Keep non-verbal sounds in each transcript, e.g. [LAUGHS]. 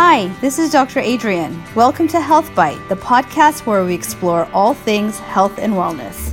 Hi, this is Dr. Adrienne. Welcome to Health Bite, the podcast where we explore all things health and wellness.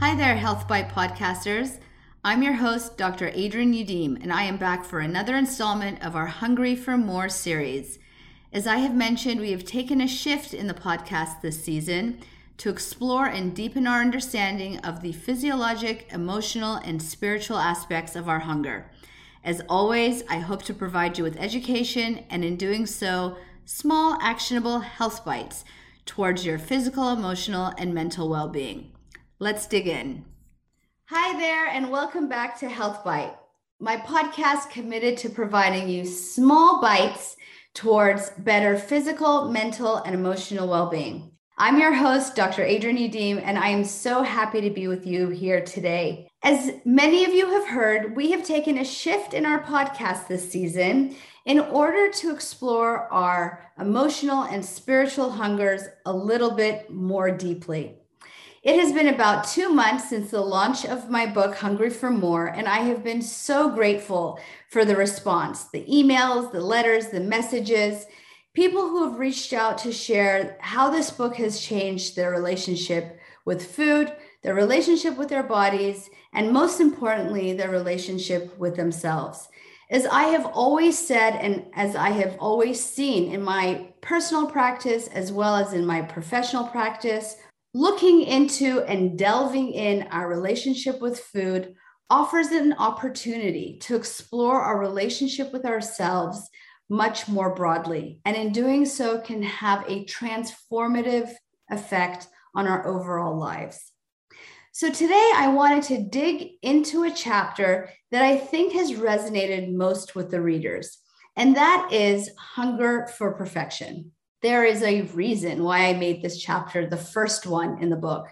Hi there, Health Bite podcasters. I'm your host, Dr. Adrienne Youdim, and I am back for another installment of our Hungry for More series. As I have mentioned, we have taken a shift in the podcast this season to explore and deepen our understanding of the physiologic, emotional, and spiritual aspects of our hunger. As always, I hope to provide you with education and in doing so, small actionable health bites towards your physical, emotional, and mental well being. Let's dig in. Hi there, and welcome back to Health Bite, my podcast committed to providing you small bites towards better physical, mental, and emotional well being. I'm your host, Dr. Adrienne Youdim, and I am so happy to be with you here today. As many of you have heard, we have taken a shift in our podcast this season in order to explore our emotional and spiritual hungers a little bit more deeply. It has been about two months since the launch of my book, Hungry for More, and I have been so grateful for the response the emails, the letters, the messages, people who have reached out to share how this book has changed their relationship with food, their relationship with their bodies, and most importantly, their relationship with themselves. As I have always said, and as I have always seen in my personal practice as well as in my professional practice, looking into and delving in our relationship with food offers an opportunity to explore our relationship with ourselves much more broadly. And in doing so, can have a transformative effect on our overall lives. So today I wanted to dig into a chapter that I think has resonated most with the readers, and that is hunger for perfection. There is a reason why I made this chapter the first one in the book.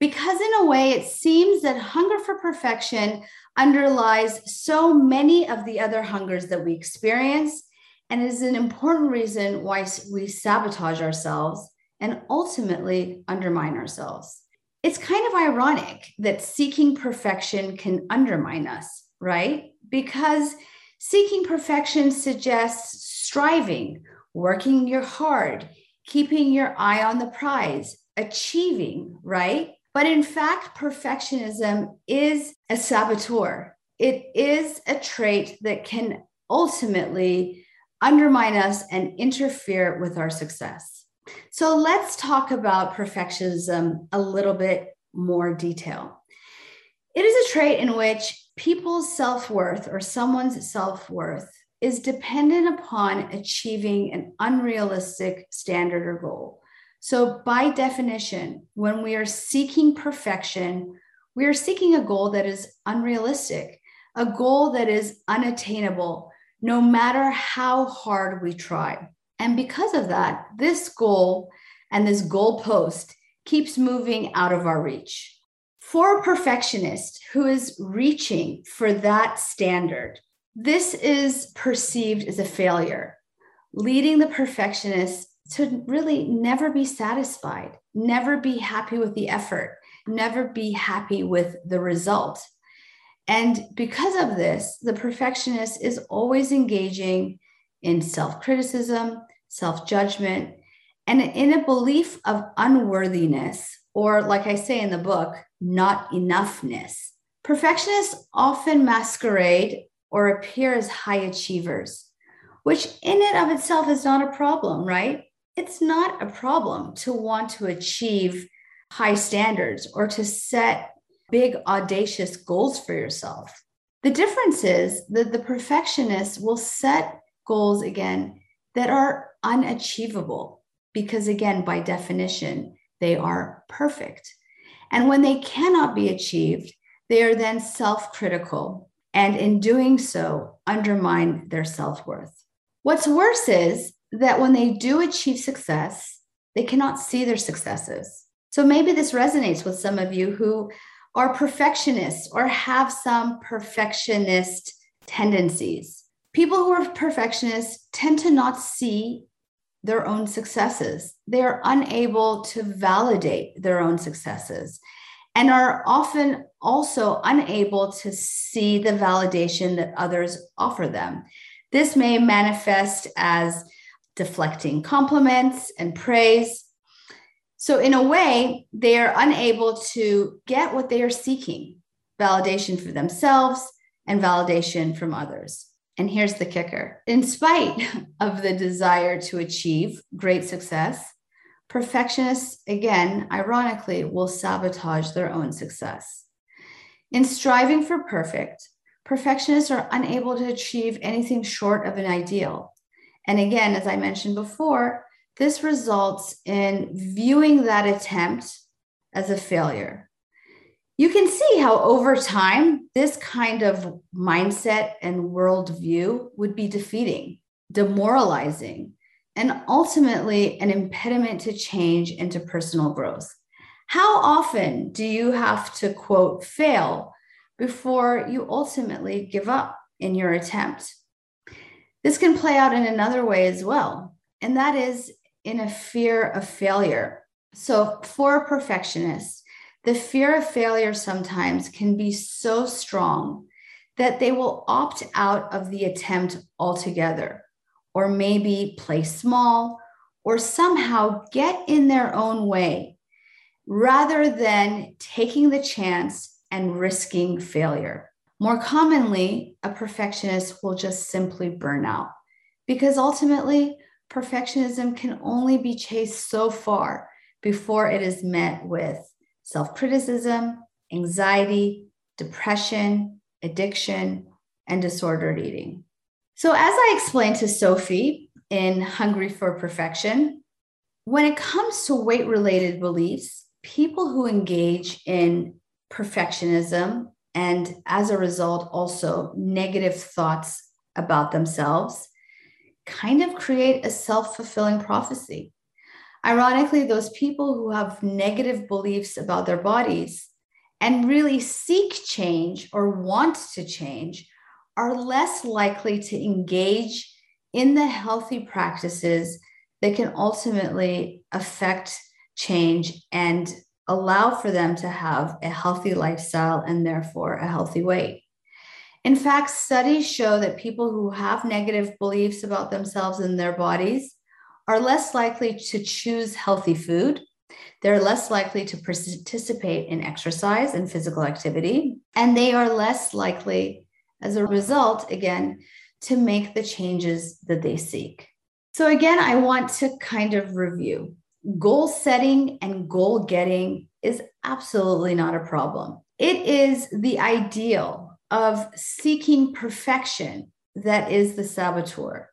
Because, in a way, it seems that hunger for perfection underlies so many of the other hungers that we experience and is an important reason why we sabotage ourselves and ultimately undermine ourselves it's kind of ironic that seeking perfection can undermine us, right? Because seeking perfection suggests striving, working your hard, keeping your eye on the prize, achieving, right? But in fact, perfectionism is a saboteur. It is a trait that can ultimately undermine us and interfere with our success. So let's talk about perfectionism a little bit more detail. It is a trait in which people's self worth or someone's self worth is dependent upon achieving an unrealistic standard or goal. So, by definition, when we are seeking perfection, we are seeking a goal that is unrealistic, a goal that is unattainable, no matter how hard we try. And because of that, this goal and this goal post keeps moving out of our reach. For a perfectionist who is reaching for that standard, this is perceived as a failure, leading the perfectionist to really never be satisfied, never be happy with the effort, never be happy with the result. And because of this, the perfectionist is always engaging in self criticism, self judgment, and in a belief of unworthiness, or like I say in the book, not enoughness. Perfectionists often masquerade or appear as high achievers, which in and of itself is not a problem, right? It's not a problem to want to achieve high standards or to set big, audacious goals for yourself. The difference is that the perfectionist will set goals again that are unachievable because, again, by definition, they are perfect. And when they cannot be achieved, they are then self critical and in doing so, undermine their self worth. What's worse is that when they do achieve success, they cannot see their successes. So maybe this resonates with some of you who are perfectionists or have some perfectionist tendencies people who are perfectionists tend to not see their own successes. They are unable to validate their own successes. and are often also unable to see the validation that others offer them. This may manifest as deflecting compliments and praise. So, in a way, they are unable to get what they are seeking validation for themselves and validation from others. And here's the kicker in spite [LAUGHS] of the desire to achieve great success, perfectionists, again, ironically, will sabotage their own success. In striving for perfect, perfectionists are unable to achieve anything short of an ideal. And again, as I mentioned before, this results in viewing that attempt as a failure you can see how over time this kind of mindset and worldview would be defeating, demoralizing, and ultimately an impediment to change and to personal growth. How often do you have to quote fail before you ultimately give up in your attempt? This can play out in another way as well, and that is in a fear of failure. So, for a perfectionist, the fear of failure sometimes can be so strong that they will opt out of the attempt altogether, or maybe play small, or somehow get in their own way rather than taking the chance and risking failure. More commonly, a perfectionist will just simply burn out because ultimately, perfectionism can only be chased so far before it is met with self criticism, anxiety, depression, addiction, and disordered eating. So, as I explained to Sophie in Hungry for Perfection, when it comes to weight related beliefs, people who engage in perfectionism and as a result also negative thoughts about themselves kind of create a self fulfilling prophecy. Ironically, those people who have negative beliefs about their bodies and really seek change or want to change are less likely to engage in the healthy practices that can ultimately affect change and allow for them to have a healthy lifestyle and therefore a healthy weight. In fact, studies show that people who have negative beliefs about themselves and their bodies are less likely to choose healthy food. They're less likely to participate in exercise and physical activity. And they are less likely, as a result, again, to make the changes that they seek. So, again, I want to kind of review goal setting and goal getting is absolutely not a problem. It is the ideal of seeking perfection that is the saboteur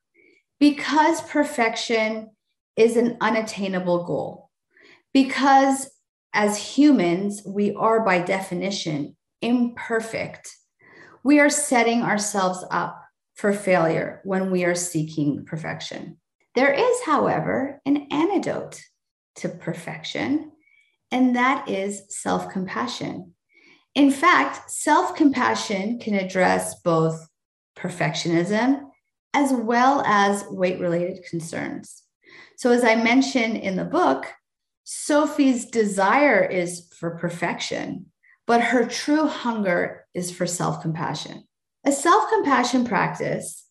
because perfection is an unattainable goal. Because as humans, we are by definition imperfect. We are setting ourselves up for failure when we are seeking perfection. There is, however, an antidote to perfection, and that is self compassion. In fact, self compassion can address both perfectionism as well as weight related concerns. So, as I mentioned in the book, Sophie's desire is for perfection, but her true hunger is for self compassion. A self compassion practice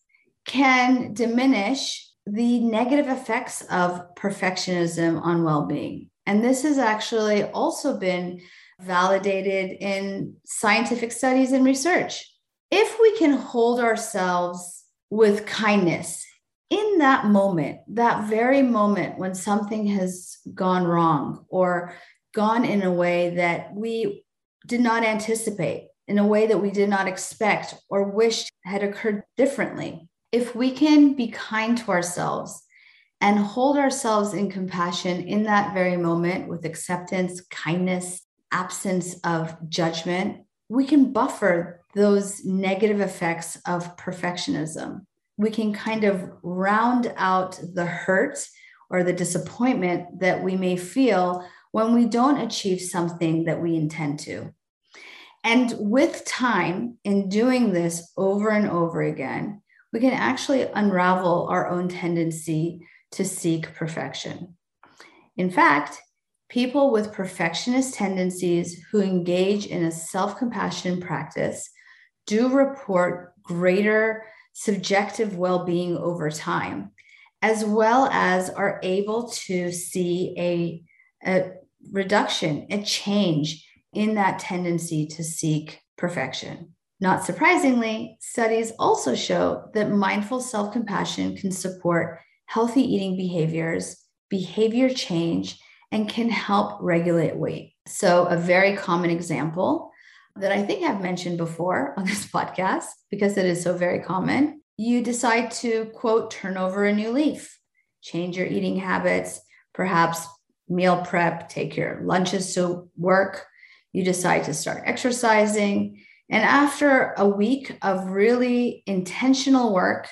can diminish the negative effects of perfectionism on well being. And this has actually also been validated in scientific studies and research. If we can hold ourselves with kindness in that moment, that very moment when something has gone wrong or gone in a way that we did not anticipate, in a way that we did not expect or wished had occurred differently. If we can be kind to ourselves and hold ourselves in compassion in that very moment with acceptance, kindness, absence of judgment, we can buffer those negative effects of perfectionism. We can kind of round out the hurt or the disappointment that we may feel when we don't achieve something that we intend to. And with time, in doing this over and over again, we can actually unravel our own tendency to seek perfection. In fact, people with perfectionist tendencies who engage in a self compassion practice do report greater subjective well being over time, as well as are able to see a, a reduction, a change in that tendency to seek perfection. Not surprisingly, studies also show that mindful self compassion can support healthy eating behaviors, behavior change, and can help regulate weight. So, a very common example that I think I've mentioned before on this [LAUGHS] podcast, because it is so very common, you decide to quote, turn over a new leaf, change your eating habits, perhaps meal prep, take your lunches to work. You decide to start exercising. And after a week of really intentional work,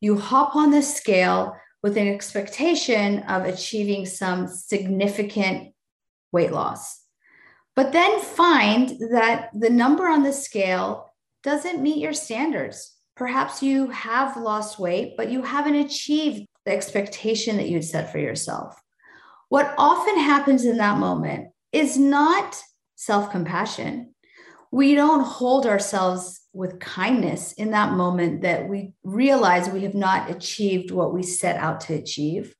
you hop on the scale with an expectation of achieving some significant weight loss. But then find that the number on the scale doesn't meet your standards. Perhaps you have lost weight, but you haven't achieved the expectation that you'd set for yourself. What often happens in that moment is not self compassion. We don't hold ourselves with kindness in that moment that we realize we have not achieved what we set out to achieve.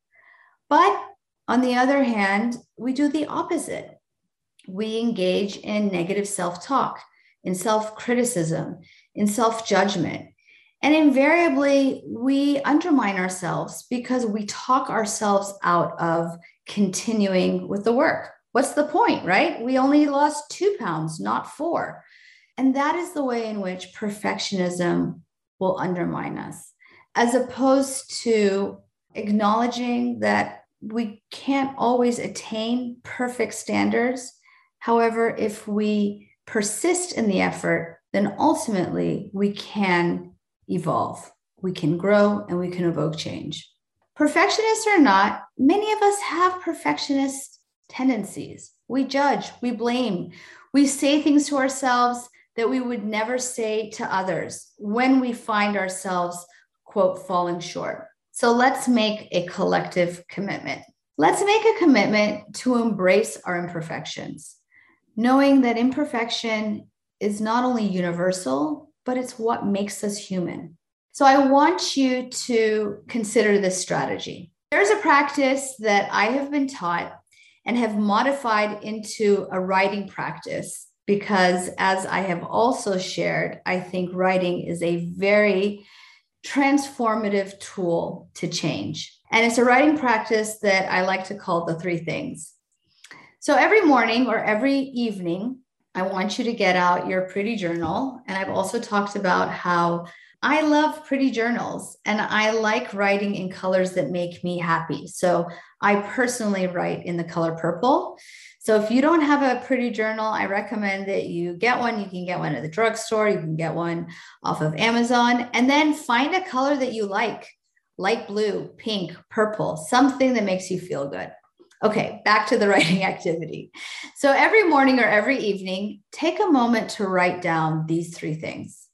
But on the other hand, we do the opposite. We engage in negative self talk, in self criticism, in self judgment. And invariably, we undermine ourselves because we talk ourselves out of continuing with the work. What's the point, right? We only lost two pounds, not four. And that is the way in which perfectionism will undermine us, as opposed to acknowledging that we can't always attain perfect standards. However, if we persist in the effort, then ultimately we can evolve, we can grow, and we can evoke change. Perfectionists or not, many of us have perfectionist tendencies. We judge, we blame, we say things to ourselves that we would never say to others when we find ourselves, quote, falling short. So let's make a collective commitment. Let's make a commitment to embrace our imperfections, knowing that imperfection is not only universal, but it's what makes us human. So I want you to consider this strategy. There's a practice that I have been taught and have modified into a writing practice because as I have also shared, I think writing is a very transformative tool to change. And it's a writing practice that I like to call the three things. So every morning or every evening, I want you to get out your pretty journal. And I've also talked about how I love pretty journals and I like writing in colors that make me happy. So I personally write in the color purple. So if you don't have a pretty journal, I recommend that you get one. You can get one at the drugstore, you can get one off of Amazon, and then find a color that you like light blue, pink, purple, something that makes you feel good. Okay, back to the [LAUGHS] writing activity. So every morning or every evening, take a moment to write down these three things.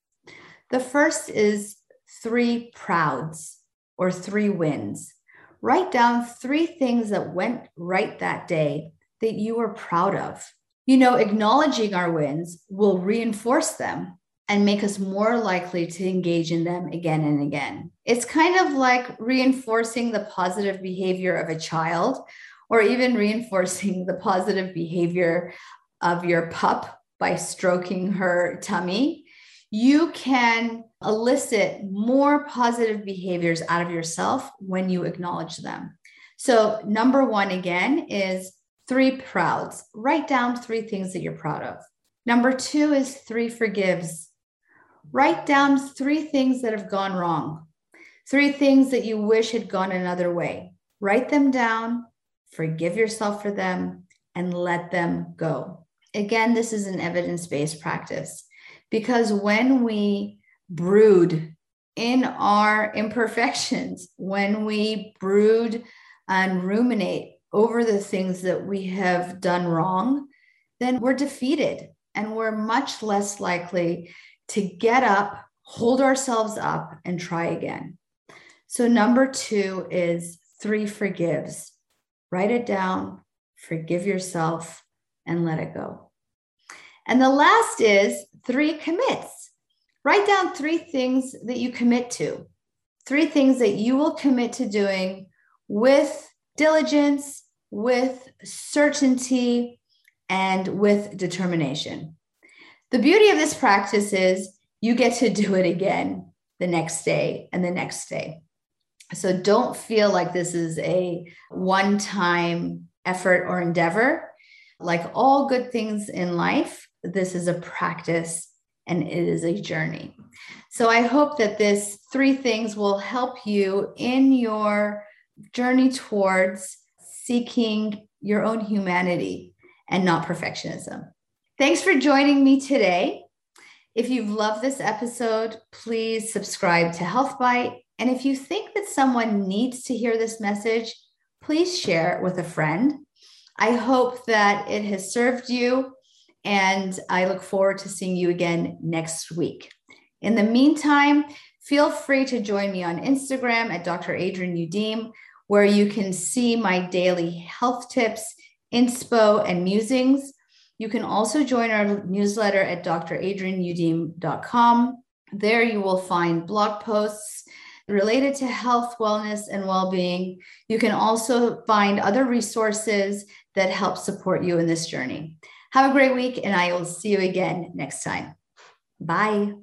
The first is three prouds or three wins. Write down three things that went right that day that you are proud of. You know, acknowledging our wins will reinforce them and make us more likely to engage in them again and again. It's kind of like reinforcing the positive behavior of a child or even reinforcing the positive behavior of your pup by stroking her tummy. You can elicit more positive behaviors out of yourself when you acknowledge them. So, number one, again, is Three prouds. Write down three things that you're proud of. Number two is three forgives. Write down three things that have gone wrong, three things that you wish had gone another way. Write them down, forgive yourself for them, and let them go. Again, this is an evidence based practice because when we brood in our imperfections, when we brood and ruminate over the things that we have done wrong, then we're defeated and we're much less likely to get up, hold ourselves up, and try again. So, number two is three forgives. Write it down, forgive yourself, and let it go. And the last is three commits. Write down three things that you commit to, three things that you will commit to doing with diligence, with certainty, and with determination. The beauty of this practice is you get to do it again the next day and the next day. So don't feel like this is a one time effort or endeavor. Like all good things in life, this is a practice and it is a journey. So I hope that this three things will help you in your journey towards seeking your own humanity and not perfectionism. Thanks for joining me today. If you've loved this episode, please subscribe to Health Bite. And if you think that someone needs to hear this message, please share it with a friend. I hope that it has served you, and I look forward to seeing you again next week. In the meantime, feel free to join me on Instagram at Dr. Adrienne Youdim, where you can see my daily health tips, inspo, and musings. You can also join our newsletter at dradrienneyoudim.com. There you will find blog posts related to health, wellness, and well being. You can also find other resources that help support you in this journey. Have a great week, and I will see you again next time. Bye.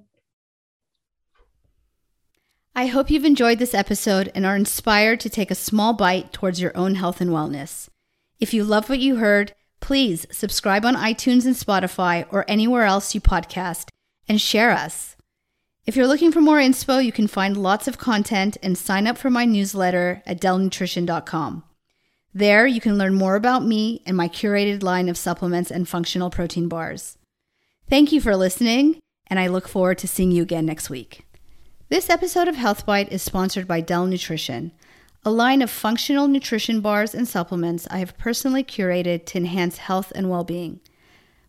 I hope you've enjoyed this episode and are inspired to take a small bite towards your own health and wellness. If you love what you heard, please subscribe on iTunes and Spotify or anywhere else you podcast and share us. If you're looking for more inspo, you can find lots of content and sign up for my newsletter at delnutrition.com. There, you can learn more about me and my curated line of supplements and functional protein bars. Thank you for listening, and I look forward to seeing you again next week. This episode of Health Bite is sponsored by Del Nutrition, a line of functional nutrition bars and supplements I have personally curated to enhance health and well being.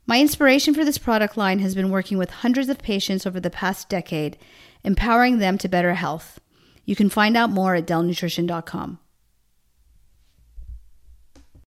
My inspiration for this product line has been working with hundreds of patients over the past decade, empowering them to better health. You can find out more at delnutrition.com.